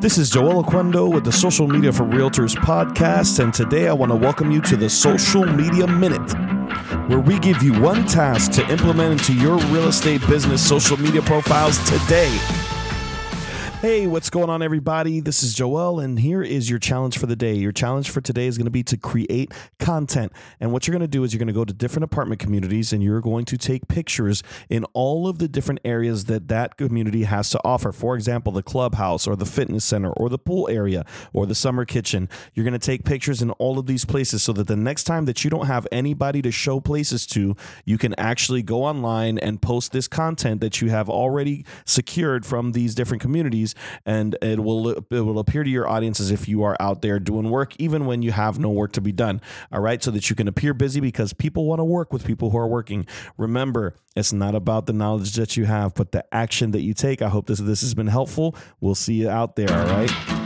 This is Joel Oquendo with the Social Media for Realtors podcast, and today I want to welcome you to the Social Media Minute, where we give you one task to implement into your real estate business social media profiles today. Hey, what's going on, everybody? This is Joel, and here is your challenge for the day. Your challenge for today is going to be to create content. And what you're going to do is you're going to go to different apartment communities and you're going to take pictures in all of the different areas that that community has to offer. For example, the clubhouse or the fitness center or the pool area or the summer kitchen. You're going to take pictures in all of these places so that the next time that you don't have anybody to show places to, you can actually go online and post this content that you have already secured from these different communities and it will it will appear to your audience as if you are out there doing work even when you have no work to be done. All right? So that you can appear busy because people want to work with people who are working. Remember it's not about the knowledge that you have but the action that you take. I hope this this has been helpful. We'll see you out there all right